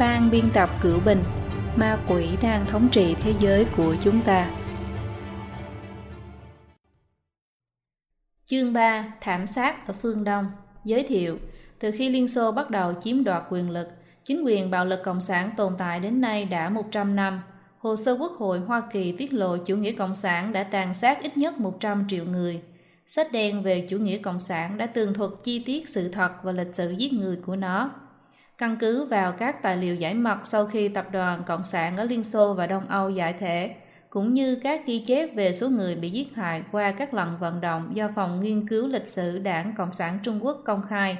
Ban biên tập Cửu Bình Ma quỷ đang thống trị thế giới của chúng ta Chương 3 Thảm sát ở phương Đông Giới thiệu Từ khi Liên Xô bắt đầu chiếm đoạt quyền lực, chính quyền bạo lực Cộng sản tồn tại đến nay đã 100 năm. Hồ sơ Quốc hội Hoa Kỳ tiết lộ chủ nghĩa Cộng sản đã tàn sát ít nhất 100 triệu người. Sách đen về chủ nghĩa Cộng sản đã tường thuật chi tiết sự thật và lịch sử giết người của nó. Căn cứ vào các tài liệu giải mật sau khi Tập đoàn Cộng sản ở Liên Xô và Đông Âu giải thể, cũng như các ghi chép về số người bị giết hại qua các lần vận động do Phòng Nghiên cứu Lịch sử Đảng Cộng sản Trung Quốc công khai,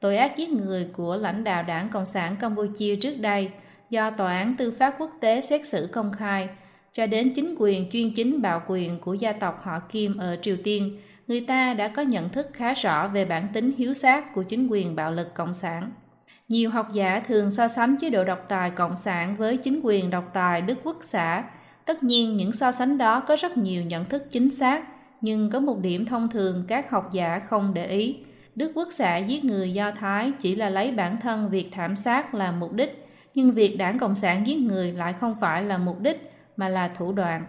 tội ác giết người của lãnh đạo Đảng Cộng sản Campuchia trước đây do Tòa án Tư pháp Quốc tế xét xử công khai, cho đến chính quyền chuyên chính bạo quyền của gia tộc họ Kim ở Triều Tiên, người ta đã có nhận thức khá rõ về bản tính hiếu sát của chính quyền bạo lực Cộng sản. Nhiều học giả thường so sánh chế độ độc tài Cộng sản với chính quyền độc tài Đức Quốc xã. Tất nhiên những so sánh đó có rất nhiều nhận thức chính xác, nhưng có một điểm thông thường các học giả không để ý. Đức Quốc xã giết người Do Thái chỉ là lấy bản thân việc thảm sát làm mục đích, nhưng việc đảng Cộng sản giết người lại không phải là mục đích mà là thủ đoạn.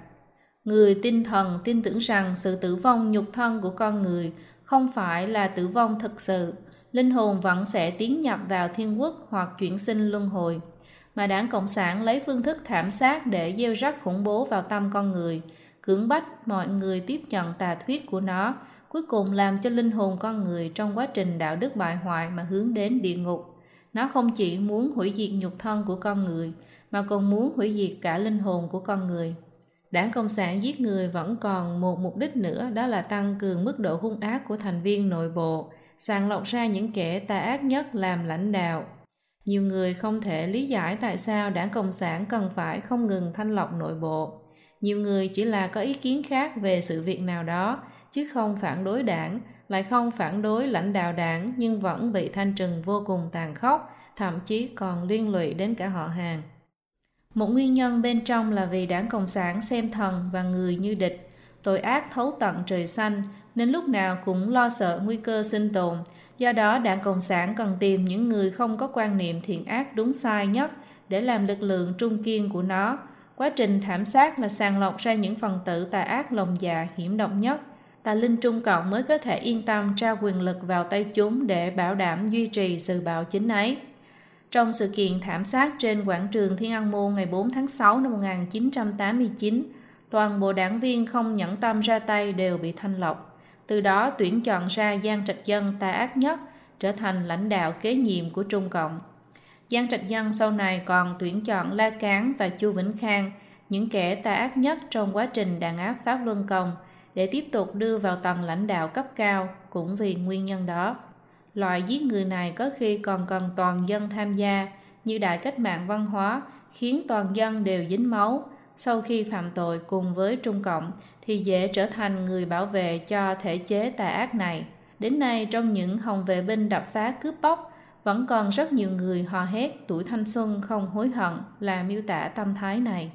Người tinh thần tin tưởng rằng sự tử vong nhục thân của con người không phải là tử vong thực sự, linh hồn vẫn sẽ tiến nhập vào thiên quốc hoặc chuyển sinh luân hồi. Mà đảng Cộng sản lấy phương thức thảm sát để gieo rắc khủng bố vào tâm con người, cưỡng bách mọi người tiếp nhận tà thuyết của nó, cuối cùng làm cho linh hồn con người trong quá trình đạo đức bại hoại mà hướng đến địa ngục. Nó không chỉ muốn hủy diệt nhục thân của con người, mà còn muốn hủy diệt cả linh hồn của con người. Đảng Cộng sản giết người vẫn còn một mục đích nữa đó là tăng cường mức độ hung ác của thành viên nội bộ, sàng lọc ra những kẻ tà ác nhất làm lãnh đạo. Nhiều người không thể lý giải tại sao đảng Cộng sản cần phải không ngừng thanh lọc nội bộ. Nhiều người chỉ là có ý kiến khác về sự việc nào đó, chứ không phản đối đảng, lại không phản đối lãnh đạo đảng nhưng vẫn bị thanh trừng vô cùng tàn khốc, thậm chí còn liên lụy đến cả họ hàng. Một nguyên nhân bên trong là vì đảng Cộng sản xem thần và người như địch, tội ác thấu tận trời xanh, nên lúc nào cũng lo sợ nguy cơ sinh tồn. Do đó, đảng Cộng sản cần tìm những người không có quan niệm thiện ác đúng sai nhất để làm lực lượng trung kiên của nó. Quá trình thảm sát là sàng lọc ra những phần tử tà ác lòng dạ hiểm độc nhất. Tà linh Trung Cộng mới có thể yên tâm trao quyền lực vào tay chúng để bảo đảm duy trì sự bạo chính ấy. Trong sự kiện thảm sát trên quảng trường Thiên An Môn ngày 4 tháng 6 năm 1989, toàn bộ đảng viên không nhẫn tâm ra tay đều bị thanh lọc. Từ đó tuyển chọn ra Giang Trạch Dân tà ác nhất, trở thành lãnh đạo kế nhiệm của Trung Cộng. Giang Trạch Dân sau này còn tuyển chọn La Cán và Chu Vĩnh Khang, những kẻ tà ác nhất trong quá trình đàn áp Pháp Luân Công, để tiếp tục đưa vào tầng lãnh đạo cấp cao, cũng vì nguyên nhân đó. Loại giết người này có khi còn cần toàn dân tham gia, như đại cách mạng văn hóa, khiến toàn dân đều dính máu. Sau khi phạm tội cùng với Trung Cộng, thì dễ trở thành người bảo vệ cho thể chế tà ác này. Đến nay, trong những hồng vệ binh đập phá cướp bóc, vẫn còn rất nhiều người hò hét tuổi thanh xuân không hối hận là miêu tả tâm thái này.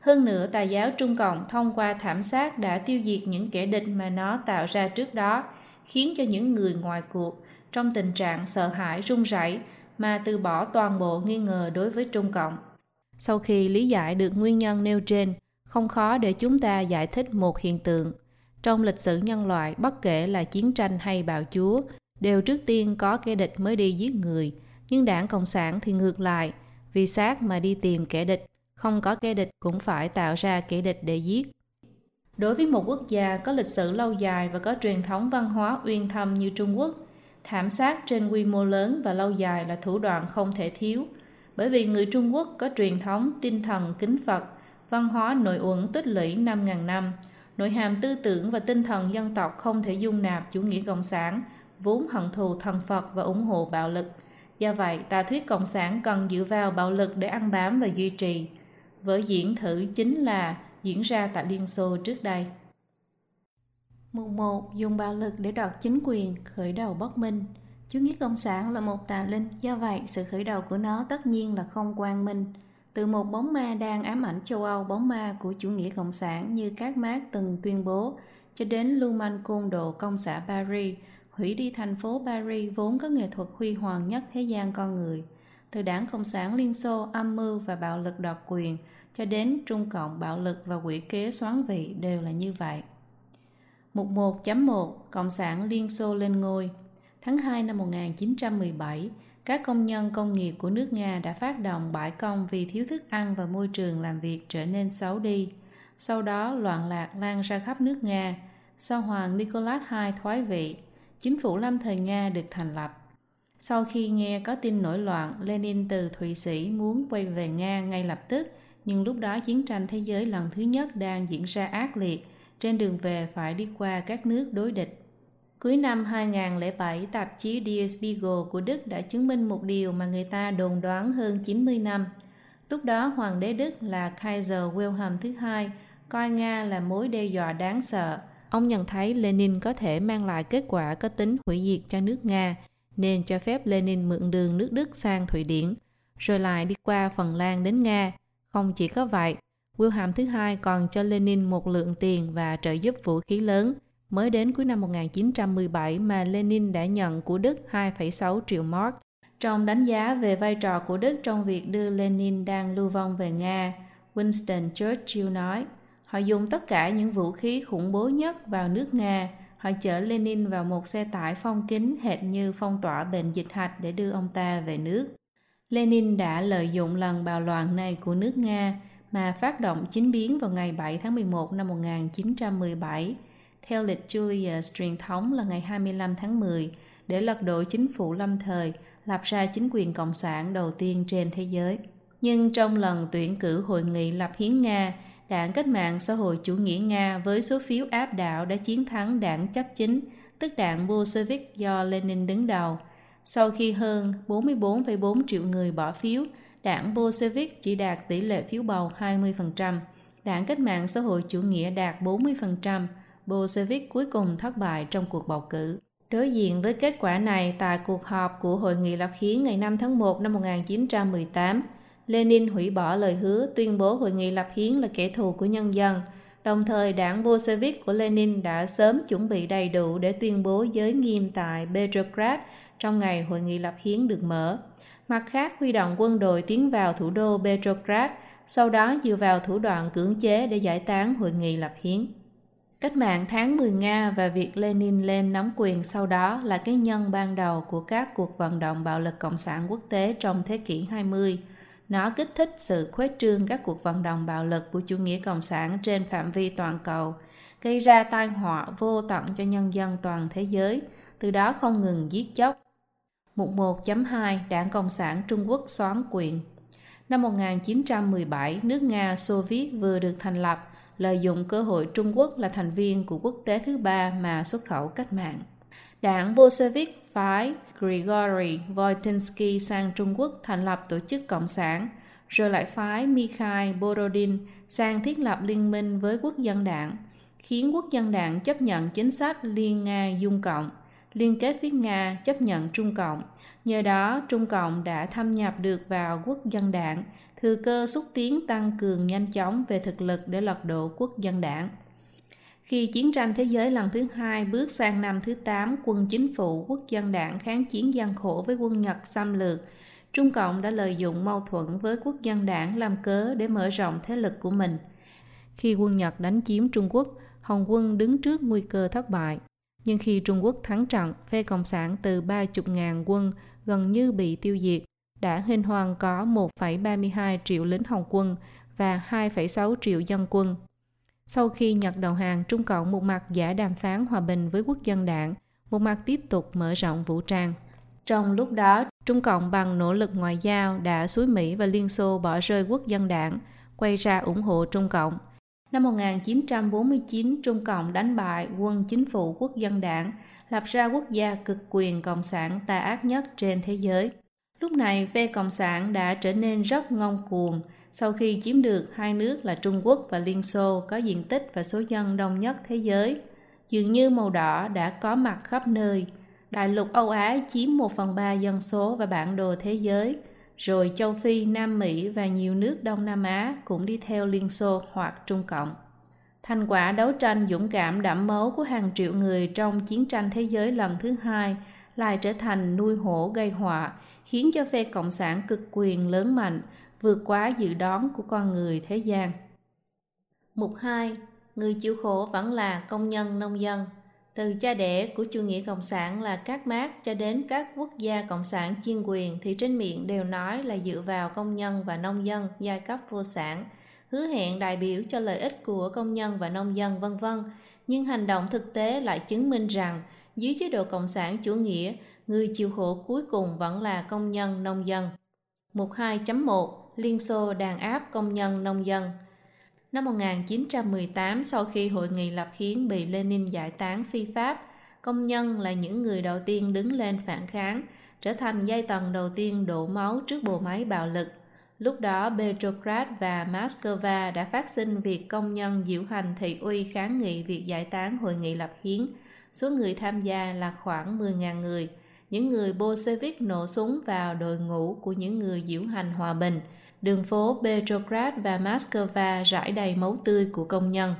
Hơn nữa, tà giáo Trung Cộng thông qua thảm sát đã tiêu diệt những kẻ địch mà nó tạo ra trước đó, khiến cho những người ngoài cuộc trong tình trạng sợ hãi run rẩy mà từ bỏ toàn bộ nghi ngờ đối với Trung Cộng. Sau khi lý giải được nguyên nhân nêu trên, không khó để chúng ta giải thích một hiện tượng. Trong lịch sử nhân loại, bất kể là chiến tranh hay bạo chúa, đều trước tiên có kẻ địch mới đi giết người. Nhưng đảng Cộng sản thì ngược lại, vì sát mà đi tìm kẻ địch, không có kẻ địch cũng phải tạo ra kẻ địch để giết. Đối với một quốc gia có lịch sử lâu dài và có truyền thống văn hóa uyên thâm như Trung Quốc, thảm sát trên quy mô lớn và lâu dài là thủ đoạn không thể thiếu, bởi vì người Trung Quốc có truyền thống tinh thần kính Phật, văn hóa nội uẩn tích lũy 5.000 năm, nội hàm tư tưởng và tinh thần dân tộc không thể dung nạp chủ nghĩa cộng sản, vốn hận thù thần Phật và ủng hộ bạo lực. Do vậy, tà thuyết cộng sản cần dựa vào bạo lực để ăn bám và duy trì. Vở diễn thử chính là diễn ra tại Liên Xô trước đây. Mục 1. Dùng bạo lực để đoạt chính quyền, khởi đầu bất minh. Chủ nghĩa cộng sản là một tà linh, do vậy sự khởi đầu của nó tất nhiên là không quang minh. Từ một bóng ma đang ám ảnh châu Âu, bóng ma của chủ nghĩa cộng sản như các mác từng tuyên bố, cho đến lưu manh côn đồ công xã Paris, hủy đi thành phố Paris vốn có nghệ thuật huy hoàng nhất thế gian con người. từ đảng Cộng sản Liên Xô âm mưu và bạo lực đoạt quyền cho đến Trung Cộng bạo lực và quỷ kế xoán vị đều là như vậy. Mục 1.1 Cộng sản Liên Xô lên ngôi Tháng 2 năm 1917, các công nhân công nghiệp của nước Nga đã phát động bãi công vì thiếu thức ăn và môi trường làm việc trở nên xấu đi. Sau đó, loạn lạc lan ra khắp nước Nga. Sau Hoàng Nicholas II thoái vị, chính phủ lâm thời Nga được thành lập. Sau khi nghe có tin nổi loạn, Lenin từ Thụy Sĩ muốn quay về Nga ngay lập tức, nhưng lúc đó chiến tranh thế giới lần thứ nhất đang diễn ra ác liệt, trên đường về phải đi qua các nước đối địch. Cuối năm 2007, tạp chí Die Spiegel của Đức đã chứng minh một điều mà người ta đồn đoán hơn 90 năm. Lúc đó, Hoàng đế Đức là Kaiser Wilhelm thứ hai coi Nga là mối đe dọa đáng sợ. Ông nhận thấy Lenin có thể mang lại kết quả có tính hủy diệt cho nước Nga, nên cho phép Lenin mượn đường nước Đức sang Thụy Điển, rồi lại đi qua Phần Lan đến Nga. Không chỉ có vậy, Wilhelm thứ hai còn cho Lenin một lượng tiền và trợ giúp vũ khí lớn – Mới đến cuối năm 1917 mà Lenin đã nhận của Đức 2,6 triệu mark. Trong đánh giá về vai trò của Đức trong việc đưa Lenin đang lưu vong về Nga, Winston Churchill nói, họ dùng tất cả những vũ khí khủng bố nhất vào nước Nga. Họ chở Lenin vào một xe tải phong kín hệt như phong tỏa bệnh dịch hạch để đưa ông ta về nước. Lenin đã lợi dụng lần bạo loạn này của nước Nga mà phát động chính biến vào ngày 7 tháng 11 năm 1917 theo lịch Julius truyền thống là ngày 25 tháng 10 để lật đổ chính phủ lâm thời, lập ra chính quyền cộng sản đầu tiên trên thế giới. Nhưng trong lần tuyển cử hội nghị lập hiến Nga, đảng cách mạng xã hội chủ nghĩa Nga với số phiếu áp đảo đã chiến thắng đảng chấp chính, tức đảng Bolshevik do Lenin đứng đầu. Sau khi hơn 44,4 triệu người bỏ phiếu, đảng Bolshevik chỉ đạt tỷ lệ phiếu bầu 20%, đảng cách mạng xã hội chủ nghĩa đạt 40%, Bolshevik cuối cùng thất bại trong cuộc bầu cử. Đối diện với kết quả này, tại cuộc họp của Hội nghị lập hiến ngày 5 tháng 1 năm 1918, Lenin hủy bỏ lời hứa tuyên bố Hội nghị lập hiến là kẻ thù của nhân dân. Đồng thời, đảng Bolshevik của Lenin đã sớm chuẩn bị đầy đủ để tuyên bố giới nghiêm tại Petrograd trong ngày Hội nghị lập hiến được mở. Mặt khác, huy động quân đội tiến vào thủ đô Petrograd, sau đó dựa vào thủ đoạn cưỡng chế để giải tán Hội nghị lập hiến. Cách mạng tháng 10 Nga và việc Lenin lên nắm quyền sau đó là cái nhân ban đầu của các cuộc vận động bạo lực cộng sản quốc tế trong thế kỷ 20. Nó kích thích sự khuếch trương các cuộc vận động bạo lực của chủ nghĩa cộng sản trên phạm vi toàn cầu, gây ra tai họa vô tận cho nhân dân toàn thế giới, từ đó không ngừng giết chóc. Mục 1.2 Đảng Cộng sản Trung Quốc xoán quyền Năm 1917, nước Nga Xô Viết vừa được thành lập, lợi dụng cơ hội Trung Quốc là thành viên của quốc tế thứ ba mà xuất khẩu cách mạng. Đảng Bolshevik phái Grigory Voitinsky sang Trung Quốc thành lập tổ chức Cộng sản, rồi lại phái Mikhail Borodin sang thiết lập liên minh với quốc dân đảng, khiến quốc dân đảng chấp nhận chính sách Liên Nga Dung Cộng, liên kết với Nga chấp nhận Trung Cộng. Nhờ đó, Trung Cộng đã thâm nhập được vào quốc dân đảng, thừa cơ xúc tiến tăng cường nhanh chóng về thực lực để lật đổ quốc dân đảng. Khi chiến tranh thế giới lần thứ hai bước sang năm thứ 8, quân chính phủ quốc dân đảng kháng chiến gian khổ với quân Nhật xâm lược, Trung Cộng đã lợi dụng mâu thuẫn với quốc dân đảng làm cớ để mở rộng thế lực của mình. Khi quân Nhật đánh chiếm Trung Quốc, Hồng quân đứng trước nguy cơ thất bại. Nhưng khi Trung Quốc thắng trận, phe Cộng sản từ 30.000 quân gần như bị tiêu diệt, đã hình hoàng có 1,32 triệu lính Hồng quân và 2,6 triệu dân quân. Sau khi Nhật đầu hàng, Trung Cộng một mặt giả đàm phán hòa bình với quốc dân đảng, một mặt tiếp tục mở rộng vũ trang. Trong lúc đó, Trung Cộng bằng nỗ lực ngoại giao đã xúi Mỹ và Liên Xô bỏ rơi quốc dân đảng, quay ra ủng hộ Trung Cộng. Năm 1949, Trung Cộng đánh bại quân chính phủ quốc dân đảng, lập ra quốc gia cực quyền cộng sản tà ác nhất trên thế giới. Lúc này, phe Cộng sản đã trở nên rất ngông cuồng sau khi chiếm được hai nước là Trung Quốc và Liên Xô có diện tích và số dân đông nhất thế giới. Dường như màu đỏ đã có mặt khắp nơi. Đại lục Âu Á chiếm 1 phần 3 dân số và bản đồ thế giới, rồi châu Phi, Nam Mỹ và nhiều nước Đông Nam Á cũng đi theo Liên Xô hoặc Trung Cộng. Thành quả đấu tranh dũng cảm đẫm máu của hàng triệu người trong chiến tranh thế giới lần thứ hai lại trở thành nuôi hổ gây họa, khiến cho phe Cộng sản cực quyền lớn mạnh, vượt quá dự đoán của con người thế gian. Mục 2. Người chịu khổ vẫn là công nhân nông dân. Từ cha đẻ của chủ nghĩa cộng sản là các mác cho đến các quốc gia cộng sản chuyên quyền thì trên miệng đều nói là dựa vào công nhân và nông dân, giai cấp vô sản, hứa hẹn đại biểu cho lợi ích của công nhân và nông dân vân vân. Nhưng hành động thực tế lại chứng minh rằng dưới chế độ cộng sản chủ nghĩa, người chịu khổ cuối cùng vẫn là công nhân nông dân. Mục 2.1 Liên Xô đàn áp công nhân nông dân Năm 1918, sau khi Hội nghị lập hiến bị Lenin giải tán phi pháp, công nhân là những người đầu tiên đứng lên phản kháng, trở thành giai tầng đầu tiên đổ máu trước bộ máy bạo lực. Lúc đó, Petrograd và Moscow đã phát sinh việc công nhân diễu hành thị uy kháng nghị việc giải tán Hội nghị lập hiến. Số người tham gia là khoảng 10.000 người. Những người Bolshevik nổ súng vào đội ngũ của những người diễu hành hòa bình – đường phố Petrograd và Moscow rải đầy máu tươi của công nhân.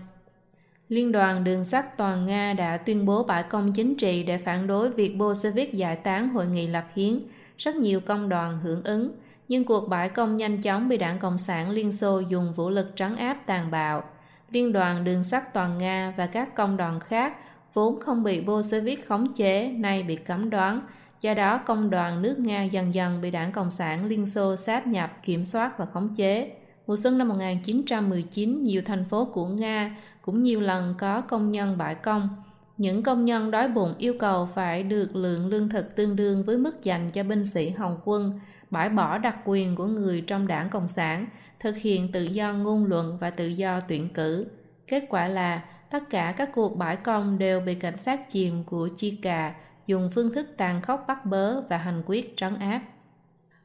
Liên đoàn đường sắt toàn Nga đã tuyên bố bãi công chính trị để phản đối việc Bolshevik giải tán hội nghị lập hiến. Rất nhiều công đoàn hưởng ứng, nhưng cuộc bãi công nhanh chóng bị đảng Cộng sản Liên Xô dùng vũ lực trấn áp tàn bạo. Liên đoàn đường sắt toàn Nga và các công đoàn khác vốn không bị Bolshevik khống chế nay bị cấm đoán Do đó, công đoàn nước Nga dần dần bị đảng Cộng sản Liên Xô sáp nhập, kiểm soát và khống chế. Mùa xuân năm 1919, nhiều thành phố của Nga cũng nhiều lần có công nhân bãi công. Những công nhân đói bụng yêu cầu phải được lượng lương thực tương đương với mức dành cho binh sĩ Hồng quân, bãi bỏ đặc quyền của người trong đảng Cộng sản, thực hiện tự do ngôn luận và tự do tuyển cử. Kết quả là tất cả các cuộc bãi công đều bị cảnh sát chìm của Chika dùng phương thức tàn khốc bắt bớ và hành quyết trấn áp.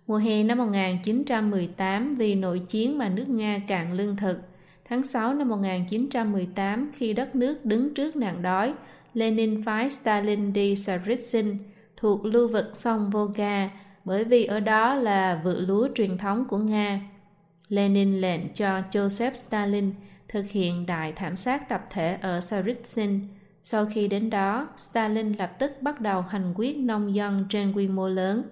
Mùa hè năm 1918 vì nội chiến mà nước Nga cạn lương thực. Tháng 6 năm 1918 khi đất nước đứng trước nạn đói, Lenin phái Stalin đi Saritsyn thuộc lưu vực sông Volga bởi vì ở đó là vựa lúa truyền thống của Nga. Lenin lệnh cho Joseph Stalin thực hiện đại thảm sát tập thể ở Saritsyn sau khi đến đó, Stalin lập tức bắt đầu hành quyết nông dân trên quy mô lớn.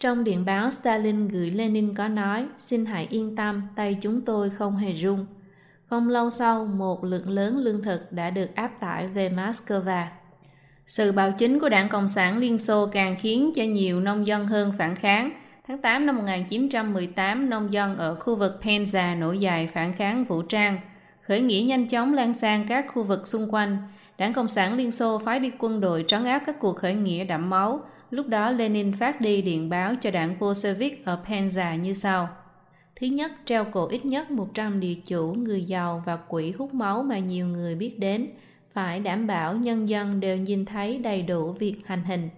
Trong điện báo Stalin gửi Lenin có nói, xin hãy yên tâm, tay chúng tôi không hề rung. Không lâu sau, một lượng lớn lương thực đã được áp tải về Moscow. Sự bạo chính của đảng Cộng sản Liên Xô càng khiến cho nhiều nông dân hơn phản kháng. Tháng 8 năm 1918, nông dân ở khu vực Penza nổi dậy phản kháng vũ trang. Khởi nghĩa nhanh chóng lan sang các khu vực xung quanh. Đảng Cộng sản Liên Xô phái đi quân đội trấn áp các cuộc khởi nghĩa đẫm máu. Lúc đó Lenin phát đi điện báo cho đảng Bolshevik ở Penza như sau. Thứ nhất, treo cổ ít nhất 100 địa chủ, người giàu và quỹ hút máu mà nhiều người biết đến. Phải đảm bảo nhân dân đều nhìn thấy đầy đủ việc hành hình.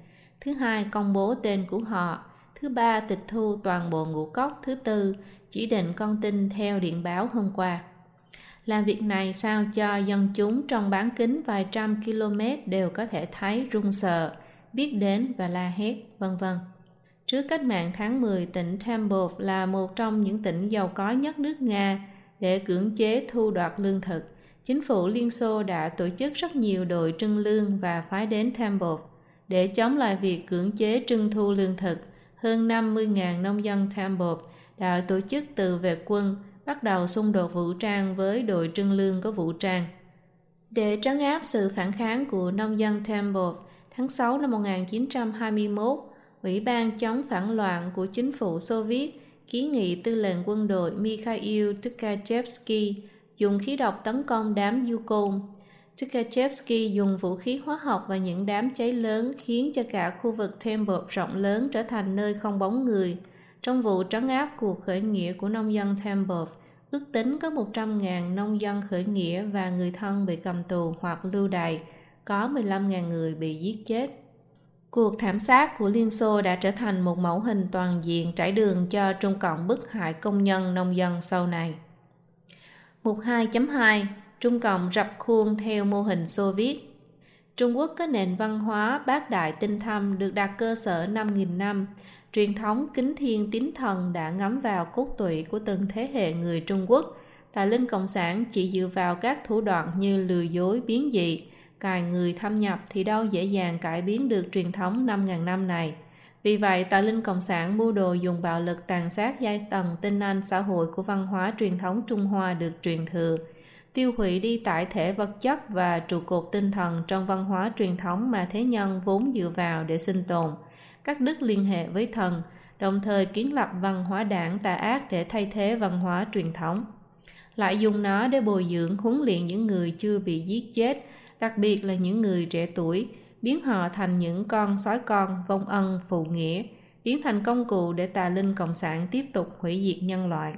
Thứ hai, công bố tên của họ. Thứ ba, tịch thu toàn bộ ngũ cốc. Thứ tư, chỉ định con tin theo điện báo hôm qua. Làm việc này sao cho dân chúng trong bán kính vài trăm km đều có thể thấy run sợ, biết đến và la hét, vân vân. Trước cách mạng tháng 10, tỉnh Tambov là một trong những tỉnh giàu có nhất nước Nga để cưỡng chế thu đoạt lương thực. Chính phủ Liên Xô đã tổ chức rất nhiều đội trưng lương và phái đến Tambov để chống lại việc cưỡng chế trưng thu lương thực. Hơn 50.000 nông dân Tambov đã tổ chức từ vệ quân bắt đầu xung đột vũ trang với đội trưng lương có vũ trang. Để trấn áp sự phản kháng của nông dân Temple, tháng 6 năm 1921, Ủy ban chống phản loạn của chính phủ Xô Viết kiến nghị tư lệnh quân đội Mikhail Tukhachevsky dùng khí độc tấn công đám Yukon. Tukhachevsky dùng vũ khí hóa học và những đám cháy lớn khiến cho cả khu vực Temple rộng lớn trở thành nơi không bóng người. Trong vụ trấn áp cuộc khởi nghĩa của nông dân Tambov, ước tính có 100.000 nông dân khởi nghĩa và người thân bị cầm tù hoặc lưu đày, có 15.000 người bị giết chết. Cuộc thảm sát của Liên Xô đã trở thành một mẫu hình toàn diện trải đường cho Trung Cộng bức hại công nhân nông dân sau này. Mục 2.2 Trung Cộng rập khuôn theo mô hình Xô Viết Trung Quốc có nền văn hóa bác đại tinh thâm được đặt cơ sở 5.000 năm, truyền thống kính thiên tín thần đã ngắm vào cốt tụy của từng thế hệ người Trung Quốc. Tà linh Cộng sản chỉ dựa vào các thủ đoạn như lừa dối biến dị, cài người thâm nhập thì đâu dễ dàng cải biến được truyền thống 5.000 năm này. Vì vậy, tà linh Cộng sản mưu đồ dùng bạo lực tàn sát giai tầng tinh anh xã hội của văn hóa truyền thống Trung Hoa được truyền thừa, tiêu hủy đi tải thể vật chất và trụ cột tinh thần trong văn hóa truyền thống mà thế nhân vốn dựa vào để sinh tồn, cắt đứt liên hệ với thần, đồng thời kiến lập văn hóa đảng tà ác để thay thế văn hóa truyền thống. Lại dùng nó để bồi dưỡng huấn luyện những người chưa bị giết chết, đặc biệt là những người trẻ tuổi, biến họ thành những con sói con vong ân phụ nghĩa, biến thành công cụ để tà linh cộng sản tiếp tục hủy diệt nhân loại.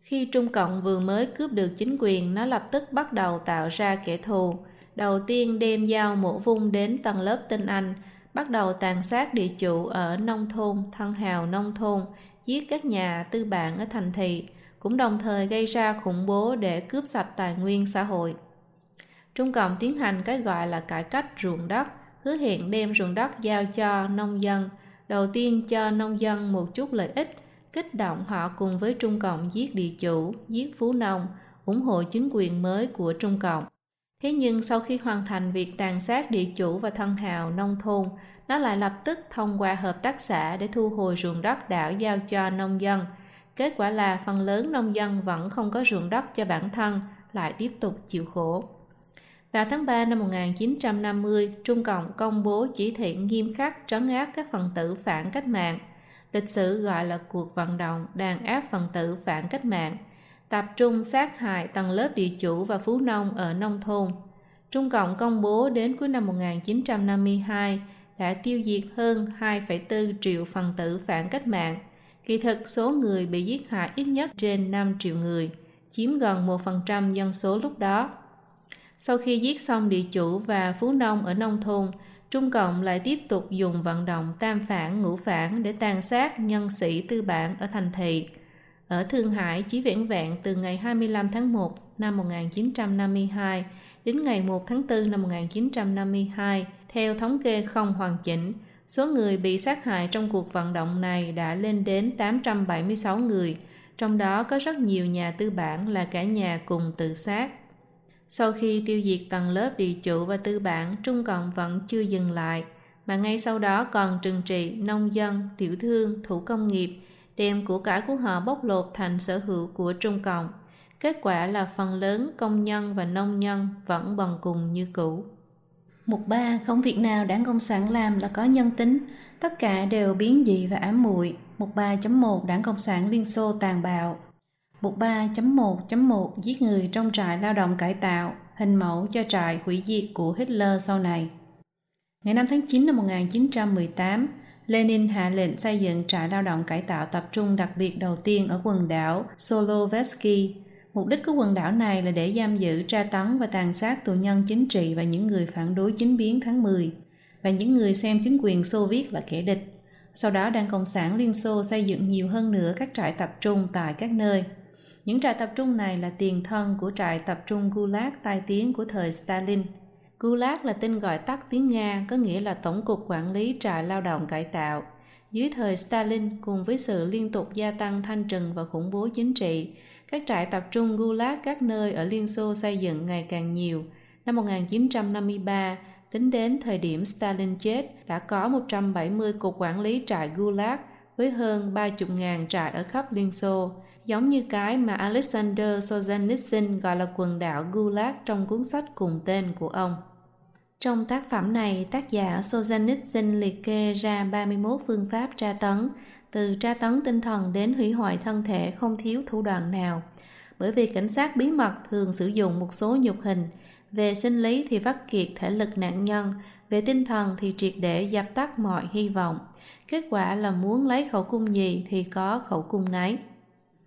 Khi Trung Cộng vừa mới cướp được chính quyền, nó lập tức bắt đầu tạo ra kẻ thù. Đầu tiên đem dao mổ vung đến tầng lớp tinh Anh, bắt đầu tàn sát địa chủ ở nông thôn, thân hào nông thôn, giết các nhà tư bản ở thành thị, cũng đồng thời gây ra khủng bố để cướp sạch tài nguyên xã hội. Trung Cộng tiến hành cái gọi là cải cách ruộng đất, hứa hẹn đem ruộng đất giao cho nông dân, đầu tiên cho nông dân một chút lợi ích, kích động họ cùng với Trung Cộng giết địa chủ, giết phú nông, ủng hộ chính quyền mới của Trung Cộng. Thế nhưng sau khi hoàn thành việc tàn sát địa chủ và thân hào nông thôn, nó lại lập tức thông qua hợp tác xã để thu hồi ruộng đất đảo giao cho nông dân. Kết quả là phần lớn nông dân vẫn không có ruộng đất cho bản thân, lại tiếp tục chịu khổ. Vào tháng 3 năm 1950, Trung Cộng công bố chỉ thị nghiêm khắc trấn áp các phần tử phản cách mạng. Lịch sử gọi là cuộc vận động đàn áp phần tử phản cách mạng, tập trung sát hại tầng lớp địa chủ và phú nông ở nông thôn. Trung Cộng công bố đến cuối năm 1952 đã tiêu diệt hơn 2,4 triệu phần tử phản cách mạng. Kỳ thực số người bị giết hại ít nhất trên 5 triệu người, chiếm gần 1% dân số lúc đó. Sau khi giết xong địa chủ và phú nông ở nông thôn, Trung Cộng lại tiếp tục dùng vận động tam phản ngũ phản để tàn sát nhân sĩ tư bản ở thành thị. Ở Thương Hải chỉ vẹn vẹn từ ngày 25 tháng 1 năm 1952 đến ngày 1 tháng 4 năm 1952, theo thống kê không hoàn chỉnh, số người bị sát hại trong cuộc vận động này đã lên đến 876 người, trong đó có rất nhiều nhà tư bản là cả nhà cùng tự sát. Sau khi tiêu diệt tầng lớp địa chủ và tư bản, Trung Cộng vẫn chưa dừng lại, mà ngay sau đó còn trừng trị nông dân, tiểu thương, thủ công nghiệp, đem của cải của họ bóc lột thành sở hữu của Trung Cộng. Kết quả là phần lớn công nhân và nông nhân vẫn bằng cùng như cũ. Mục 3. Không việc nào đảng Cộng sản làm là có nhân tính, tất cả đều biến dị và ám muội. Mục 3.1 Đảng Cộng sản Liên Xô tàn bạo Mục 3.1.1 Giết người trong trại lao động cải tạo, hình mẫu cho trại hủy diệt của Hitler sau này. Ngày 5 tháng 9 năm 1918, Lenin hạ lệnh xây dựng trại lao động cải tạo tập trung đặc biệt đầu tiên ở quần đảo Solovetsky. Mục đích của quần đảo này là để giam giữ, tra tấn và tàn sát tù nhân chính trị và những người phản đối chính biến tháng 10 và những người xem chính quyền Xô Viết là kẻ địch. Sau đó, Đảng Cộng sản Liên Xô xây dựng nhiều hơn nữa các trại tập trung tại các nơi. Những trại tập trung này là tiền thân của trại tập trung Gulag tai tiếng của thời Stalin. Gulag là tên gọi tắt tiếng Nga, có nghĩa là Tổng cục Quản lý trại lao động cải tạo. Dưới thời Stalin, cùng với sự liên tục gia tăng thanh trừng và khủng bố chính trị, các trại tập trung Gulag các nơi ở Liên Xô xây dựng ngày càng nhiều. Năm 1953, tính đến thời điểm Stalin chết, đã có 170 cục quản lý trại Gulag với hơn 30.000 trại ở khắp Liên Xô giống như cái mà Alexander Solzhenitsyn gọi là quần đảo Gulag trong cuốn sách cùng tên của ông. Trong tác phẩm này, tác giả Solzhenitsyn liệt kê ra 31 phương pháp tra tấn, từ tra tấn tinh thần đến hủy hoại thân thể không thiếu thủ đoạn nào. Bởi vì cảnh sát bí mật thường sử dụng một số nhục hình, về sinh lý thì vắt kiệt thể lực nạn nhân, về tinh thần thì triệt để dập tắt mọi hy vọng. Kết quả là muốn lấy khẩu cung gì thì có khẩu cung nấy.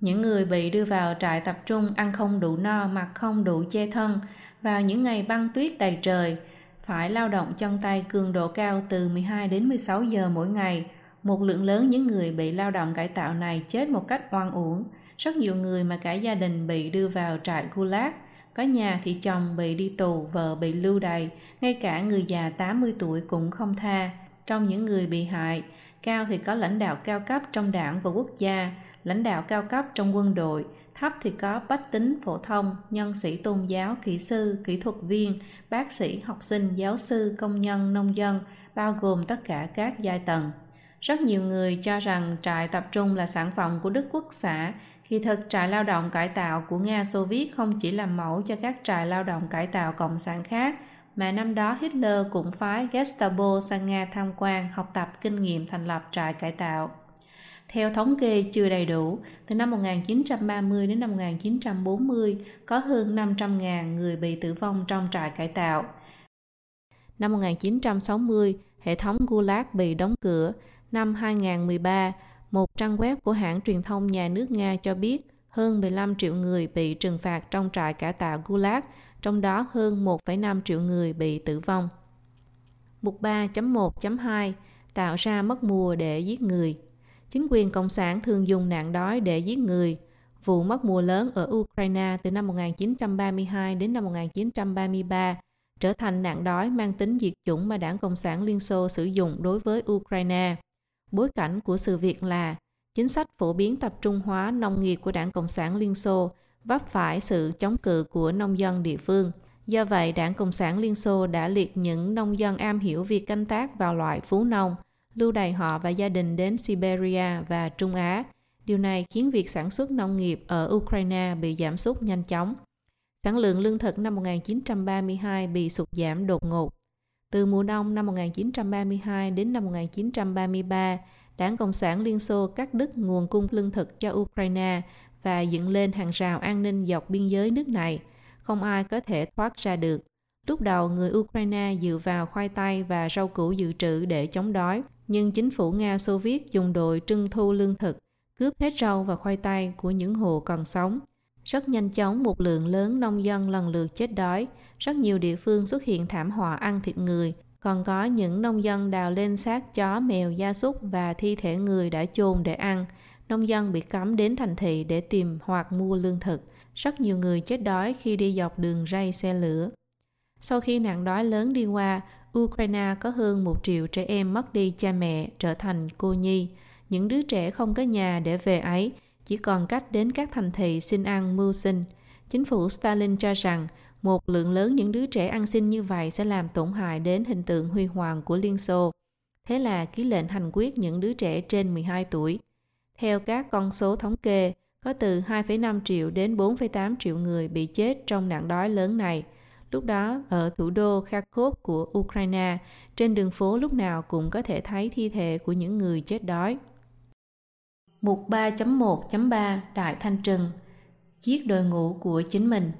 Những người bị đưa vào trại tập trung ăn không đủ no, mặc không đủ che thân, vào những ngày băng tuyết đầy trời, phải lao động chân tay cường độ cao từ 12 đến 16 giờ mỗi ngày. Một lượng lớn những người bị lao động cải tạo này chết một cách oan uổng. Rất nhiều người mà cả gia đình bị đưa vào trại Gulag. Có nhà thì chồng bị đi tù, vợ bị lưu đày, ngay cả người già 80 tuổi cũng không tha. Trong những người bị hại, cao thì có lãnh đạo cao cấp trong đảng và quốc gia, lãnh đạo cao cấp trong quân đội, thấp thì có bách tính phổ thông, nhân sĩ tôn giáo, kỹ sư, kỹ thuật viên, bác sĩ, học sinh, giáo sư, công nhân, nông dân, bao gồm tất cả các giai tầng. Rất nhiều người cho rằng trại tập trung là sản phẩm của Đức Quốc xã, khi thực trại lao động cải tạo của Nga Xô Viết không chỉ làm mẫu cho các trại lao động cải tạo cộng sản khác, mà năm đó Hitler cũng phái Gestapo sang Nga tham quan, học tập kinh nghiệm thành lập trại cải tạo. Theo thống kê chưa đầy đủ, từ năm 1930 đến năm 1940 có hơn 500.000 người bị tử vong trong trại cải tạo. Năm 1960, hệ thống Gulag bị đóng cửa. Năm 2013, một trang web của hãng truyền thông nhà nước Nga cho biết hơn 15 triệu người bị trừng phạt trong trại cải tạo Gulag, trong đó hơn 1,5 triệu người bị tử vong. Mục 3.1.2 Tạo ra mất mùa để giết người Chính quyền Cộng sản thường dùng nạn đói để giết người. Vụ mất mùa lớn ở Ukraine từ năm 1932 đến năm 1933 trở thành nạn đói mang tính diệt chủng mà đảng Cộng sản Liên Xô sử dụng đối với Ukraine. Bối cảnh của sự việc là chính sách phổ biến tập trung hóa nông nghiệp của đảng Cộng sản Liên Xô vấp phải sự chống cự của nông dân địa phương. Do vậy, đảng Cộng sản Liên Xô đã liệt những nông dân am hiểu việc canh tác vào loại phú nông – lưu đày họ và gia đình đến Siberia và Trung Á. Điều này khiến việc sản xuất nông nghiệp ở Ukraine bị giảm sút nhanh chóng. Sản lượng lương thực năm 1932 bị sụt giảm đột ngột. Từ mùa đông năm 1932 đến năm 1933, Đảng Cộng sản Liên Xô cắt đứt nguồn cung lương thực cho Ukraine và dựng lên hàng rào an ninh dọc biên giới nước này. Không ai có thể thoát ra được. Lúc đầu, người Ukraine dựa vào khoai tây và rau củ dự trữ để chống đói, nhưng chính phủ Nga Xô Viết dùng đội trưng thu lương thực, cướp hết rau và khoai tây của những hộ còn sống. Rất nhanh chóng một lượng lớn nông dân lần lượt chết đói, rất nhiều địa phương xuất hiện thảm họa ăn thịt người, còn có những nông dân đào lên xác chó, mèo, gia súc và thi thể người đã chôn để ăn. Nông dân bị cấm đến thành thị để tìm hoặc mua lương thực. Rất nhiều người chết đói khi đi dọc đường ray xe lửa. Sau khi nạn đói lớn đi qua, Ukraine có hơn một triệu trẻ em mất đi cha mẹ trở thành cô nhi. Những đứa trẻ không có nhà để về ấy, chỉ còn cách đến các thành thị xin ăn mưu sinh. Chính phủ Stalin cho rằng một lượng lớn những đứa trẻ ăn xin như vậy sẽ làm tổn hại đến hình tượng huy hoàng của Liên Xô. Thế là ký lệnh hành quyết những đứa trẻ trên 12 tuổi. Theo các con số thống kê, có từ 2,5 triệu đến 4,8 triệu người bị chết trong nạn đói lớn này – Lúc đó, ở thủ đô Kharkov của Ukraine, trên đường phố lúc nào cũng có thể thấy thi thể của những người chết đói. Mục 3.1.3 Đại Thanh Trừng Giết đội ngũ của chính mình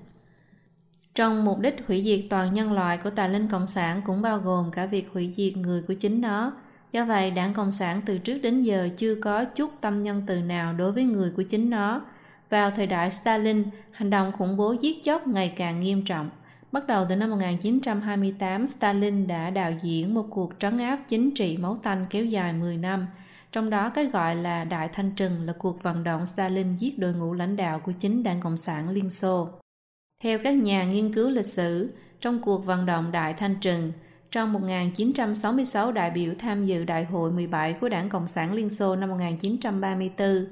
Trong mục đích hủy diệt toàn nhân loại của tà linh Cộng sản cũng bao gồm cả việc hủy diệt người của chính nó. Do vậy, đảng Cộng sản từ trước đến giờ chưa có chút tâm nhân từ nào đối với người của chính nó. Vào thời đại Stalin, hành động khủng bố giết chóc ngày càng nghiêm trọng. Bắt đầu từ năm 1928, Stalin đã đạo diễn một cuộc trấn áp chính trị máu tanh kéo dài 10 năm. Trong đó cái gọi là Đại Thanh Trừng là cuộc vận động Stalin giết đội ngũ lãnh đạo của chính Đảng Cộng sản Liên Xô. Theo các nhà nghiên cứu lịch sử, trong cuộc vận động Đại Thanh Trừng, trong 1966 đại biểu tham dự Đại hội 17 của Đảng Cộng sản Liên Xô năm 1934,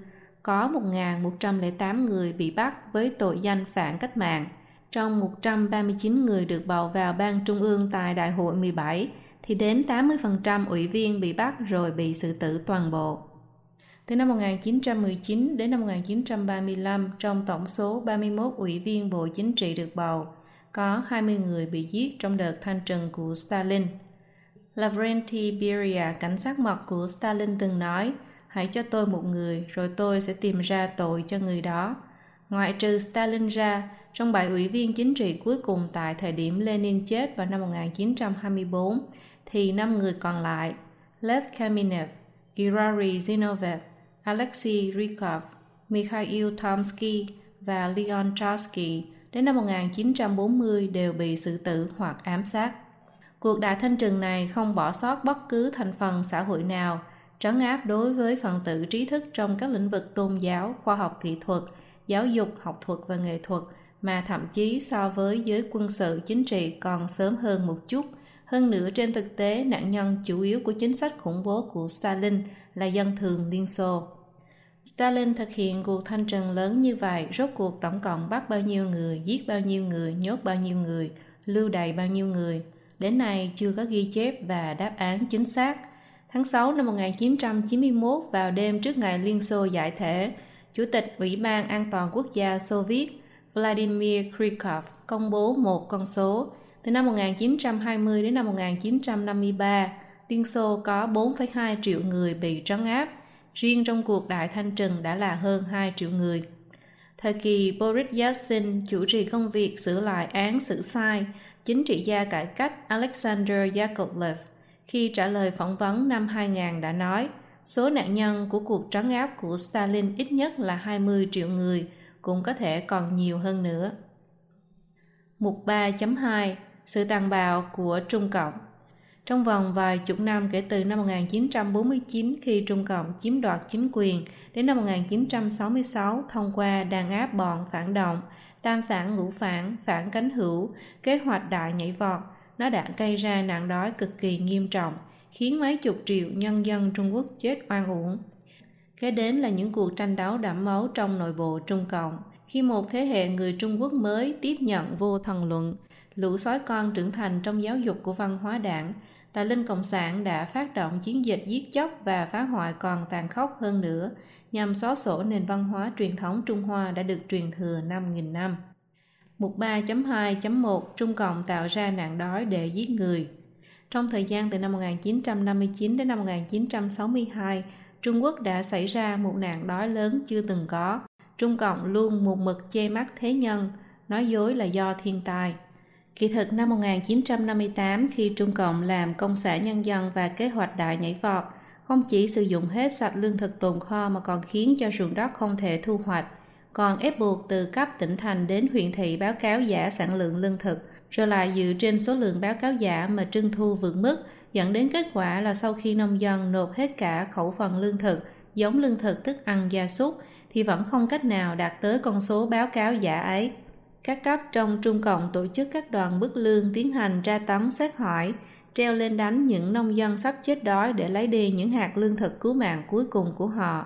có 1.108 người bị bắt với tội danh phản cách mạng – trong 139 người được bầu vào ban trung ương tại đại hội 17, thì đến 80% ủy viên bị bắt rồi bị xử tử toàn bộ. Từ năm 1919 đến năm 1935, trong tổng số 31 ủy viên Bộ Chính trị được bầu, có 20 người bị giết trong đợt thanh trừng của Stalin. Lavrenti Beria, cảnh sát mật của Stalin từng nói, hãy cho tôi một người rồi tôi sẽ tìm ra tội cho người đó. Ngoại trừ Stalin ra, trong bảy ủy viên chính trị cuối cùng tại thời điểm Lenin chết vào năm 1924, thì năm người còn lại, Lev Kamenev, Grigori Zinoviev, Alexei Rykov, Mikhail Tomsky và Leon Trotsky đến năm 1940 đều bị xử tử hoặc ám sát. Cuộc đại thanh trừng này không bỏ sót bất cứ thành phần xã hội nào, trấn áp đối với phần tử trí thức trong các lĩnh vực tôn giáo, khoa học kỹ thuật, giáo dục, học thuật và nghệ thuật – mà thậm chí so với giới quân sự chính trị còn sớm hơn một chút. Hơn nữa trên thực tế, nạn nhân chủ yếu của chính sách khủng bố của Stalin là dân thường Liên Xô. Stalin thực hiện cuộc thanh trừng lớn như vậy, rốt cuộc tổng cộng bắt bao nhiêu người, giết bao nhiêu người, nhốt bao nhiêu người, lưu đày bao nhiêu người. Đến nay chưa có ghi chép và đáp án chính xác. Tháng 6 năm 1991 vào đêm trước ngày Liên Xô giải thể, Chủ tịch Ủy ban An toàn Quốc gia Xô Viết Vladimir Krikov công bố một con số. Từ năm 1920 đến năm 1953, Liên Xô có 4,2 triệu người bị trấn áp. Riêng trong cuộc đại thanh trừng đã là hơn 2 triệu người. Thời kỳ Boris Yeltsin chủ trì công việc sửa lại án xử sai, chính trị gia cải cách Alexander Yakovlev khi trả lời phỏng vấn năm 2000 đã nói số nạn nhân của cuộc trấn áp của Stalin ít nhất là 20 triệu người, cũng có thể còn nhiều hơn nữa. Mục 3.2 Sự tàn bạo của Trung Cộng Trong vòng vài chục năm kể từ năm 1949 khi Trung Cộng chiếm đoạt chính quyền đến năm 1966 thông qua đàn áp bọn phản động, tam phản ngũ phản, phản cánh hữu, kế hoạch đại nhảy vọt, nó đã gây ra nạn đói cực kỳ nghiêm trọng, khiến mấy chục triệu nhân dân Trung Quốc chết oan uổng. Kế đến là những cuộc tranh đấu đẫm máu trong nội bộ Trung Cộng, khi một thế hệ người Trung Quốc mới tiếp nhận vô thần luận, lũ sói con trưởng thành trong giáo dục của văn hóa đảng, Tà Linh Cộng sản đã phát động chiến dịch giết chóc và phá hoại còn tàn khốc hơn nữa, nhằm xóa sổ nền văn hóa truyền thống Trung Hoa đã được truyền thừa 5.000 năm. Mục 3.2.1 Trung Cộng tạo ra nạn đói để giết người trong thời gian từ năm 1959 đến năm 1962, Trung Quốc đã xảy ra một nạn đói lớn chưa từng có. Trung Cộng luôn một mực che mắt thế nhân, nói dối là do thiên tai. Kỳ thực năm 1958 khi Trung Cộng làm công xã nhân dân và kế hoạch đại nhảy vọt, không chỉ sử dụng hết sạch lương thực tồn kho mà còn khiến cho ruộng đất không thể thu hoạch, còn ép buộc từ cấp tỉnh thành đến huyện thị báo cáo giả sản lượng lương thực, rồi lại dựa trên số lượng báo cáo giả mà trưng thu vượt mức, dẫn đến kết quả là sau khi nông dân nộp hết cả khẩu phần lương thực, giống lương thực thức ăn gia súc, thì vẫn không cách nào đạt tới con số báo cáo giả ấy. Các cấp trong Trung Cộng tổ chức các đoàn bức lương tiến hành tra tấn xét hỏi, treo lên đánh những nông dân sắp chết đói để lấy đi những hạt lương thực cứu mạng cuối cùng của họ.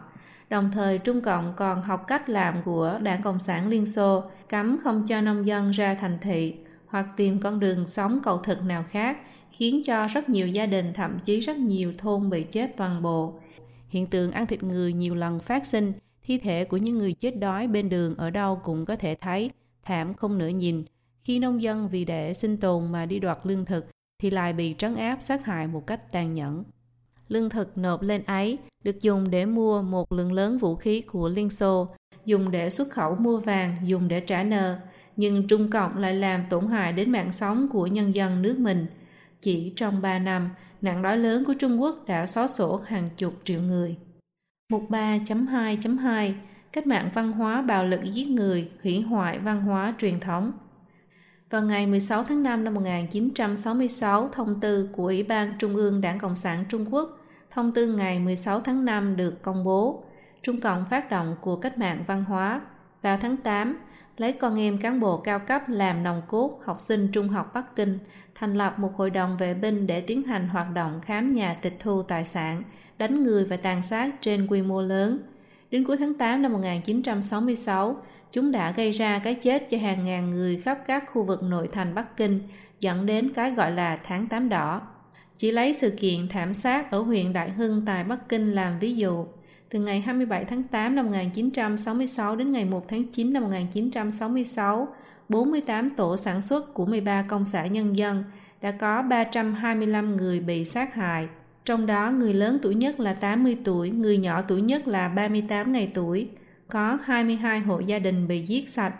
Đồng thời Trung Cộng còn học cách làm của Đảng Cộng sản Liên Xô, cấm không cho nông dân ra thành thị hoặc tìm con đường sống cầu thực nào khác, khiến cho rất nhiều gia đình thậm chí rất nhiều thôn bị chết toàn bộ. Hiện tượng ăn thịt người nhiều lần phát sinh, thi thể của những người chết đói bên đường ở đâu cũng có thể thấy, thảm không nửa nhìn. Khi nông dân vì để sinh tồn mà đi đoạt lương thực thì lại bị trấn áp sát hại một cách tàn nhẫn. Lương thực nộp lên ấy được dùng để mua một lượng lớn vũ khí của Liên Xô, dùng để xuất khẩu mua vàng, dùng để trả nợ, nhưng Trung Cộng lại làm tổn hại đến mạng sống của nhân dân nước mình. Chỉ trong 3 năm, nạn đói lớn của Trung Quốc đã xóa sổ hàng chục triệu người. Mục 3.2.2 Cách mạng văn hóa bạo lực giết người, hủy hoại văn hóa truyền thống vào ngày 16 tháng 5 năm 1966, thông tư của Ủy ban Trung ương Đảng Cộng sản Trung Quốc, thông tư ngày 16 tháng 5 được công bố. Trung Cộng phát động cuộc cách mạng văn hóa. Vào tháng 8, lấy con em cán bộ cao cấp làm nòng cốt học sinh trung học Bắc Kinh, thành lập một hội đồng vệ binh để tiến hành hoạt động khám nhà tịch thu tài sản, đánh người và tàn sát trên quy mô lớn. Đến cuối tháng 8 năm 1966, chúng đã gây ra cái chết cho hàng ngàn người khắp các khu vực nội thành Bắc Kinh, dẫn đến cái gọi là tháng 8 đỏ. Chỉ lấy sự kiện thảm sát ở huyện Đại Hưng tại Bắc Kinh làm ví dụ, từ ngày 27 tháng 8 năm 1966 đến ngày 1 tháng 9 năm 1966, 48 tổ sản xuất của 13 công xã nhân dân đã có 325 người bị sát hại. Trong đó người lớn tuổi nhất là 80 tuổi, người nhỏ tuổi nhất là 38 ngày tuổi có 22 hộ gia đình bị giết sạch.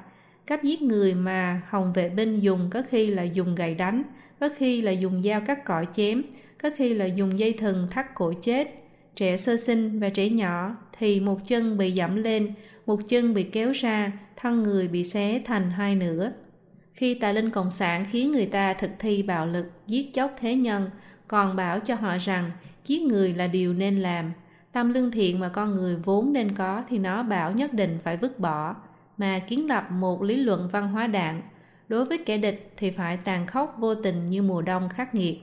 Cách giết người mà hồng vệ binh dùng có khi là dùng gậy đánh, có khi là dùng dao cắt cỏ chém, có khi là dùng dây thừng thắt cổ chết. Trẻ sơ sinh và trẻ nhỏ thì một chân bị dẫm lên, một chân bị kéo ra, thân người bị xé thành hai nửa. Khi tà linh cộng sản khiến người ta thực thi bạo lực, giết chóc thế nhân, còn bảo cho họ rằng giết người là điều nên làm, Tâm lương thiện mà con người vốn nên có thì nó bảo nhất định phải vứt bỏ, mà kiến lập một lý luận văn hóa đạn. Đối với kẻ địch thì phải tàn khốc vô tình như mùa đông khắc nghiệt.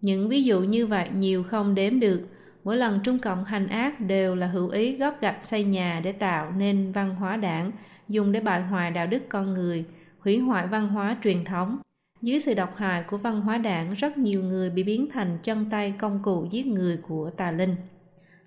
Những ví dụ như vậy nhiều không đếm được mỗi lần Trung Cộng hành ác đều là hữu ý góp gạch xây nhà để tạo nên văn hóa đảng, dùng để bại hoại đạo đức con người, hủy hoại văn hóa truyền thống. Dưới sự độc hại của văn hóa đảng, rất nhiều người bị biến thành chân tay công cụ giết người của tà linh.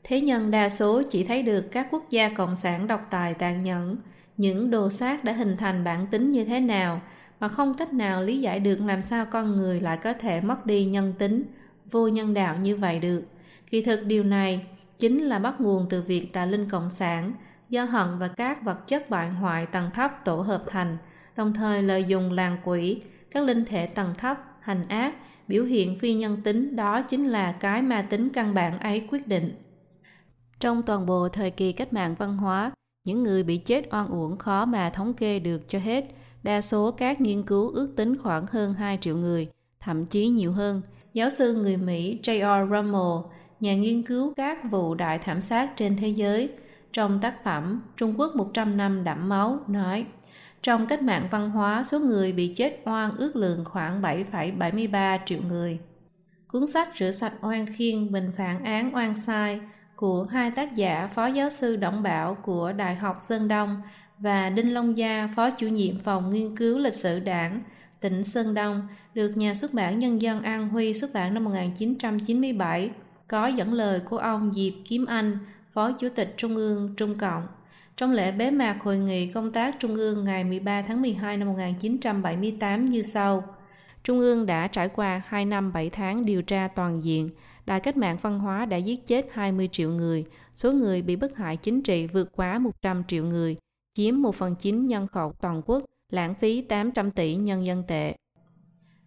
Thế nhân đa số chỉ thấy được các quốc gia cộng sản độc tài tàn nhẫn, những đồ sát đã hình thành bản tính như thế nào, mà không cách nào lý giải được làm sao con người lại có thể mất đi nhân tính, vô nhân đạo như vậy được. Kỳ thực điều này chính là bắt nguồn từ việc tà linh cộng sản do hận và các vật chất bại hoại tầng thấp tổ hợp thành, đồng thời lợi dụng làng quỷ, các linh thể tầng thấp, hành ác, biểu hiện phi nhân tính đó chính là cái ma tính căn bản ấy quyết định. Trong toàn bộ thời kỳ cách mạng văn hóa, những người bị chết oan uổng khó mà thống kê được cho hết. Đa số các nghiên cứu ước tính khoảng hơn 2 triệu người, thậm chí nhiều hơn. Giáo sư người Mỹ J.R. Rummel, nhà nghiên cứu các vụ đại thảm sát trên thế giới, trong tác phẩm Trung Quốc 100 năm đẫm máu nói trong cách mạng văn hóa, số người bị chết oan ước lượng khoảng 7,73 triệu người. Cuốn sách Rửa sạch oan khiên bình phản án oan sai của hai tác giả Phó Giáo sư Đổng Bảo của Đại học Sơn Đông và Đinh Long Gia, Phó chủ nhiệm phòng nghiên cứu lịch sử đảng, tỉnh Sơn Đông, được nhà xuất bản Nhân dân An Huy xuất bản năm 1997, có dẫn lời của ông Diệp Kiếm Anh, Phó Chủ tịch Trung ương Trung Cộng. Trong lễ bế mạc Hội nghị Công tác Trung ương ngày 13 tháng 12 năm 1978 như sau. Trung ương đã trải qua 2 năm 7 tháng điều tra toàn diện, Đại cách mạng văn hóa đã giết chết 20 triệu người, số người bị bức hại chính trị vượt quá 100 triệu người, chiếm 1 phần 9 nhân khẩu toàn quốc, lãng phí 800 tỷ nhân dân tệ.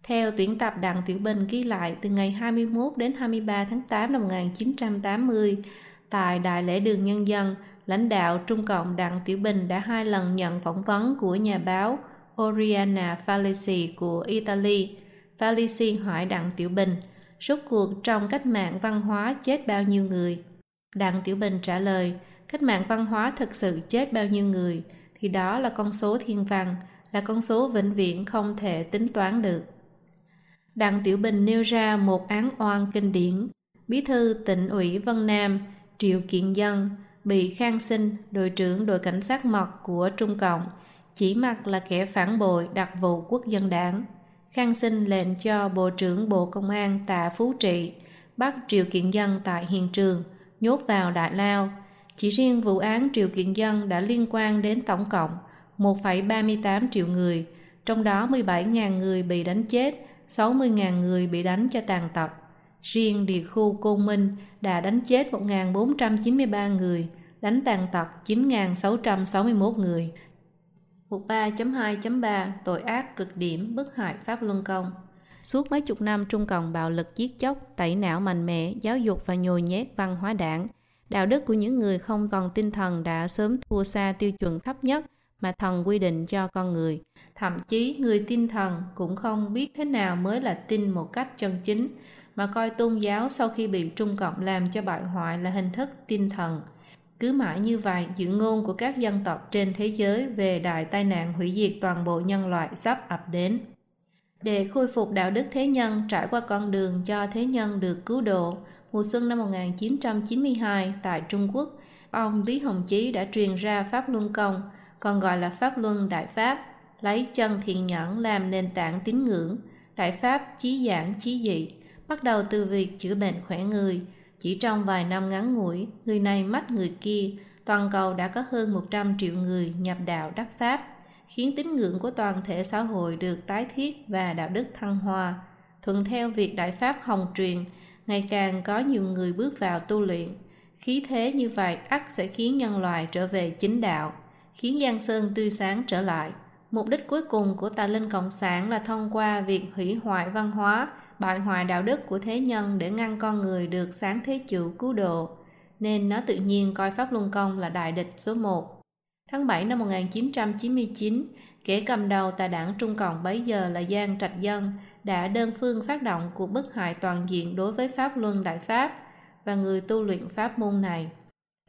Theo tuyển tập Đặng Tiểu Bình ghi lại từ ngày 21 đến 23 tháng 8 năm 1980, tại Đại lễ đường Nhân dân, lãnh đạo Trung Cộng Đặng Tiểu Bình đã hai lần nhận phỏng vấn của nhà báo Oriana Falici của Italy. Falici hỏi Đặng Tiểu Bình – rốt cuộc trong cách mạng văn hóa chết bao nhiêu người? Đặng Tiểu Bình trả lời, cách mạng văn hóa thực sự chết bao nhiêu người, thì đó là con số thiên văn, là con số vĩnh viễn không thể tính toán được. Đặng Tiểu Bình nêu ra một án oan kinh điển, bí thư tỉnh ủy Vân Nam, Triệu Kiện Dân, bị Khang Sinh, đội trưởng đội cảnh sát mật của Trung Cộng, chỉ mặc là kẻ phản bội đặc vụ quốc dân đảng. Khang sinh lệnh cho Bộ trưởng Bộ Công an Tạ Phú Trị bắt Triệu Kiện Dân tại hiện trường, nhốt vào Đại Lao. Chỉ riêng vụ án Triệu Kiện Dân đã liên quan đến tổng cộng 1,38 triệu người, trong đó 17.000 người bị đánh chết, 60.000 người bị đánh cho tàn tật. Riêng địa khu Côn Minh đã đánh chết 1.493 người, đánh tàn tật 9.661 người, Mục 3.2.3 Tội ác cực điểm bức hại Pháp Luân Công Suốt mấy chục năm Trung Cộng bạo lực giết chóc, tẩy não mạnh mẽ, giáo dục và nhồi nhét văn hóa đảng. Đạo đức của những người không còn tinh thần đã sớm thua xa tiêu chuẩn thấp nhất mà thần quy định cho con người. Thậm chí người tin thần cũng không biết thế nào mới là tin một cách chân chính, mà coi tôn giáo sau khi bị Trung Cộng làm cho bại hoại là hình thức tin thần. Cứ mãi như vậy, dự ngôn của các dân tộc trên thế giới về đại tai nạn hủy diệt toàn bộ nhân loại sắp ập đến. Để khôi phục đạo đức thế nhân trải qua con đường cho thế nhân được cứu độ, mùa xuân năm 1992 tại Trung Quốc, ông Lý Hồng Chí đã truyền ra Pháp Luân Công, còn gọi là Pháp Luân Đại Pháp, lấy chân thiện nhẫn làm nền tảng tín ngưỡng, Đại Pháp chí giảng chí dị, bắt đầu từ việc chữa bệnh khỏe người, chỉ trong vài năm ngắn ngủi, người này mất người kia, toàn cầu đã có hơn 100 triệu người nhập đạo đắc Pháp, khiến tín ngưỡng của toàn thể xã hội được tái thiết và đạo đức thăng hoa. Thuận theo việc Đại Pháp hồng truyền, ngày càng có nhiều người bước vào tu luyện. Khí thế như vậy ắt sẽ khiến nhân loại trở về chính đạo, khiến Giang Sơn tươi sáng trở lại. Mục đích cuối cùng của tà linh cộng sản là thông qua việc hủy hoại văn hóa, bại hoại đạo đức của thế nhân để ngăn con người được sáng thế chủ cứu độ, nên nó tự nhiên coi Pháp Luân Công là đại địch số 1. Tháng 7 năm 1999, kẻ cầm đầu tà đảng Trung Cộng bấy giờ là Giang Trạch Dân đã đơn phương phát động cuộc bức hại toàn diện đối với Pháp Luân Đại Pháp và người tu luyện pháp môn này.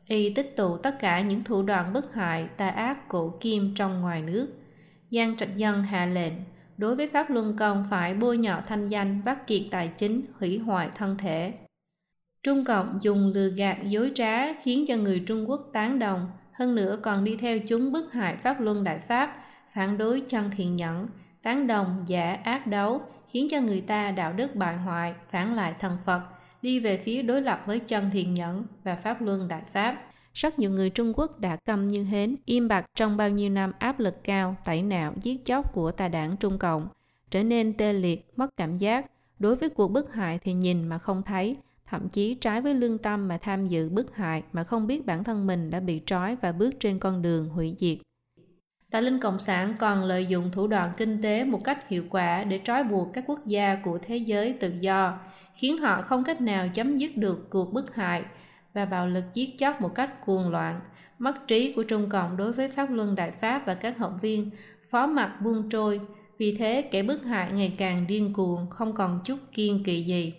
Y tích tụ tất cả những thủ đoạn bức hại tà ác cổ kim trong ngoài nước. Giang Trạch Dân hạ lệnh đối với Pháp Luân Công phải bôi nhọ thanh danh, vắt kiệt tài chính, hủy hoại thân thể. Trung Cộng dùng lừa gạt dối trá khiến cho người Trung Quốc tán đồng, hơn nữa còn đi theo chúng bức hại Pháp Luân Đại Pháp, phản đối chân thiện nhẫn, tán đồng giả ác đấu, khiến cho người ta đạo đức bại hoại, phản lại thần Phật, đi về phía đối lập với chân thiện nhẫn và Pháp Luân Đại Pháp. Rất nhiều người Trung Quốc đã câm như hến, im bặt trong bao nhiêu năm áp lực cao, tẩy não, giết chóc của tà đảng Trung Cộng, trở nên tê liệt, mất cảm giác. Đối với cuộc bức hại thì nhìn mà không thấy, thậm chí trái với lương tâm mà tham dự bức hại mà không biết bản thân mình đã bị trói và bước trên con đường hủy diệt. Tà linh Cộng sản còn lợi dụng thủ đoạn kinh tế một cách hiệu quả để trói buộc các quốc gia của thế giới tự do, khiến họ không cách nào chấm dứt được cuộc bức hại và bạo lực giết chóc một cách cuồng loạn, mất trí của Trung Cộng đối với Pháp Luân Đại Pháp và các học viên, phó mặt buông trôi, vì thế kẻ bức hại ngày càng điên cuồng, không còn chút kiên kỵ gì.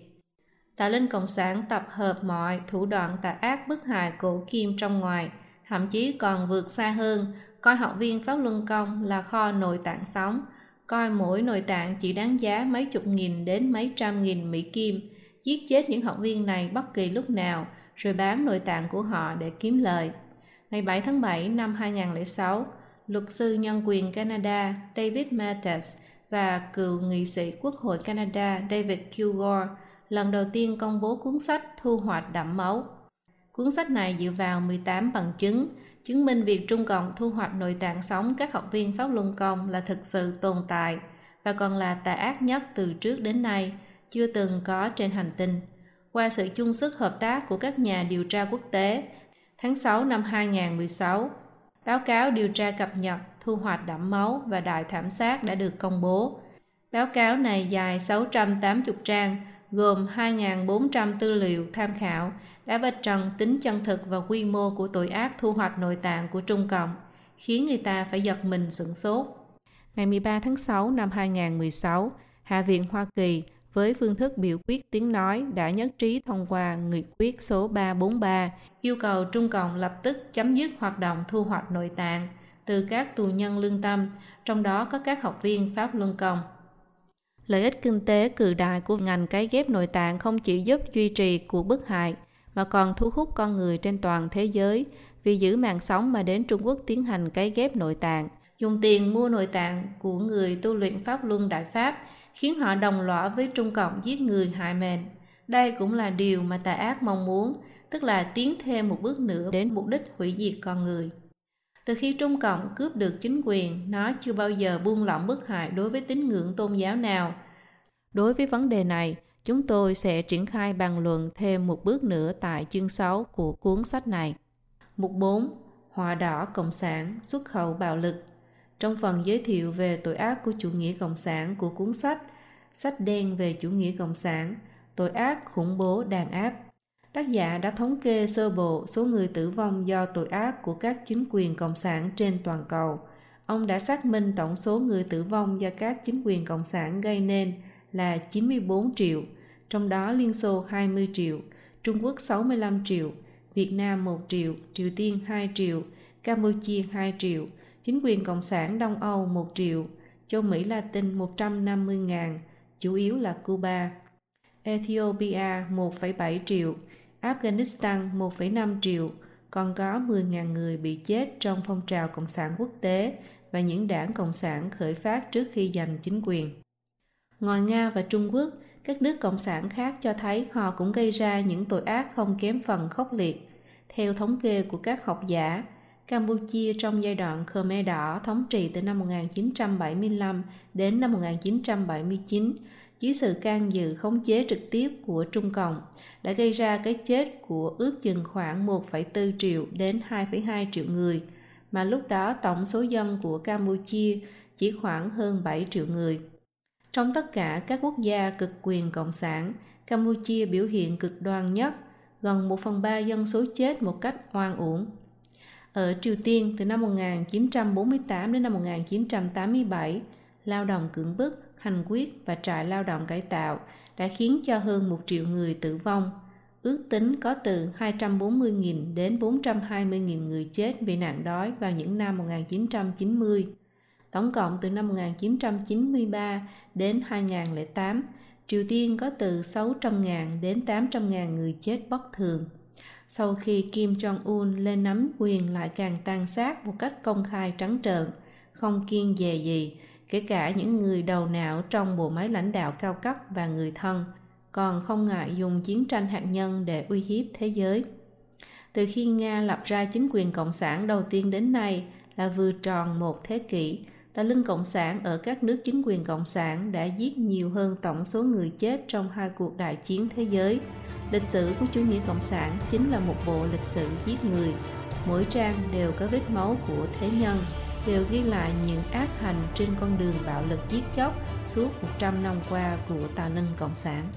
Tà linh Cộng sản tập hợp mọi thủ đoạn tà ác bức hại cổ kim trong ngoài, thậm chí còn vượt xa hơn, coi học viên Pháp Luân Công là kho nội tạng sống, coi mỗi nội tạng chỉ đáng giá mấy chục nghìn đến mấy trăm nghìn Mỹ Kim, giết chết những học viên này bất kỳ lúc nào, rồi bán nội tạng của họ để kiếm lời. Ngày 7 tháng 7 năm 2006, luật sư nhân quyền Canada David Mattes và cựu nghị sĩ Quốc hội Canada David Kilgore lần đầu tiên công bố cuốn sách Thu hoạch đẫm máu. Cuốn sách này dựa vào 18 bằng chứng, chứng minh việc Trung Cộng thu hoạch nội tạng sống các học viên Pháp Luân Công là thực sự tồn tại và còn là tà ác nhất từ trước đến nay, chưa từng có trên hành tinh. Qua sự chung sức hợp tác của các nhà điều tra quốc tế, tháng 6 năm 2016, báo cáo điều tra cập nhật thu hoạch đẫm máu và đại thảm sát đã được công bố. Báo cáo này dài 680 trang, gồm 2.400 tư liệu tham khảo, đã vạch trần tính chân thực và quy mô của tội ác thu hoạch nội tạng của Trung Cộng, khiến người ta phải giật mình sửng sốt. Ngày 13 tháng 6 năm 2016, Hạ viện Hoa Kỳ với phương thức biểu quyết tiếng nói đã nhất trí thông qua nghị quyết số 343 yêu cầu Trung Cộng lập tức chấm dứt hoạt động thu hoạch nội tạng từ các tù nhân lương tâm, trong đó có các học viên Pháp Luân Công. Lợi ích kinh tế cự đại của ngành cấy ghép nội tạng không chỉ giúp duy trì cuộc bức hại, mà còn thu hút con người trên toàn thế giới vì giữ mạng sống mà đến Trung Quốc tiến hành cấy ghép nội tạng, dùng tiền mua nội tạng của người tu luyện Pháp Luân Đại Pháp, khiến họ đồng lõa với Trung Cộng giết người hại mệnh. Đây cũng là điều mà tà ác mong muốn, tức là tiến thêm một bước nữa đến mục đích hủy diệt con người. Từ khi Trung Cộng cướp được chính quyền, nó chưa bao giờ buông lỏng bức hại đối với tín ngưỡng tôn giáo nào. Đối với vấn đề này, chúng tôi sẽ triển khai bàn luận thêm một bước nữa tại chương 6 của cuốn sách này. Mục 4. hòa đỏ Cộng sản xuất khẩu bạo lực Trong phần giới thiệu về tội ác của chủ nghĩa Cộng sản của cuốn sách Sách đen về chủ nghĩa Cộng sản, tội ác khủng bố đàn áp Tác giả đã thống kê sơ bộ số người tử vong do tội ác của các chính quyền cộng sản trên toàn cầu. Ông đã xác minh tổng số người tử vong do các chính quyền cộng sản gây nên là 94 triệu, trong đó Liên Xô 20 triệu, Trung Quốc 65 triệu, Việt Nam 1 triệu, Triều Tiên 2 triệu, Campuchia 2 triệu, chính quyền Cộng sản Đông Âu 1 triệu, châu Mỹ Latin 150 ngàn, chủ yếu là Cuba. Ethiopia 1,7 triệu, Afghanistan 1,5 triệu, còn có 10.000 người bị chết trong phong trào Cộng sản quốc tế và những đảng Cộng sản khởi phát trước khi giành chính quyền. Ngoài Nga và Trung Quốc, các nước Cộng sản khác cho thấy họ cũng gây ra những tội ác không kém phần khốc liệt. Theo thống kê của các học giả, Campuchia trong giai đoạn Khmer Đỏ thống trị từ năm 1975 đến năm 1979 dưới sự can dự khống chế trực tiếp của Trung Cộng đã gây ra cái chết của ước chừng khoảng 1,4 triệu đến 2,2 triệu người, mà lúc đó tổng số dân của Campuchia chỉ khoảng hơn 7 triệu người. Trong tất cả các quốc gia cực quyền cộng sản, Campuchia biểu hiện cực đoan nhất, gần 1 phần 3 dân số chết một cách oan uổng. Ở Triều Tiên, từ năm 1948 đến năm 1987, lao động cưỡng bức, hành quyết và trại lao động cải tạo đã khiến cho hơn 1 triệu người tử vong. Ước tính có từ 240.000 đến 420.000 người chết vì nạn đói vào những năm 1990. Tổng cộng từ năm 1993 đến 2008, Triều Tiên có từ 600.000 đến 800.000 người chết bất thường. Sau khi Kim Jong-un lên nắm quyền lại càng tàn sát một cách công khai trắng trợn, không kiên dè gì, kể cả những người đầu não trong bộ máy lãnh đạo cao cấp và người thân, còn không ngại dùng chiến tranh hạt nhân để uy hiếp thế giới. Từ khi Nga lập ra chính quyền cộng sản đầu tiên đến nay là vừa tròn một thế kỷ, tà linh cộng sản ở các nước chính quyền cộng sản đã giết nhiều hơn tổng số người chết trong hai cuộc đại chiến thế giới. Lịch sử của chủ nghĩa cộng sản chính là một bộ lịch sử giết người. Mỗi trang đều có vết máu của thế nhân, đều ghi lại những ác hành trên con đường bạo lực giết chóc suốt 100 năm qua của tà linh cộng sản.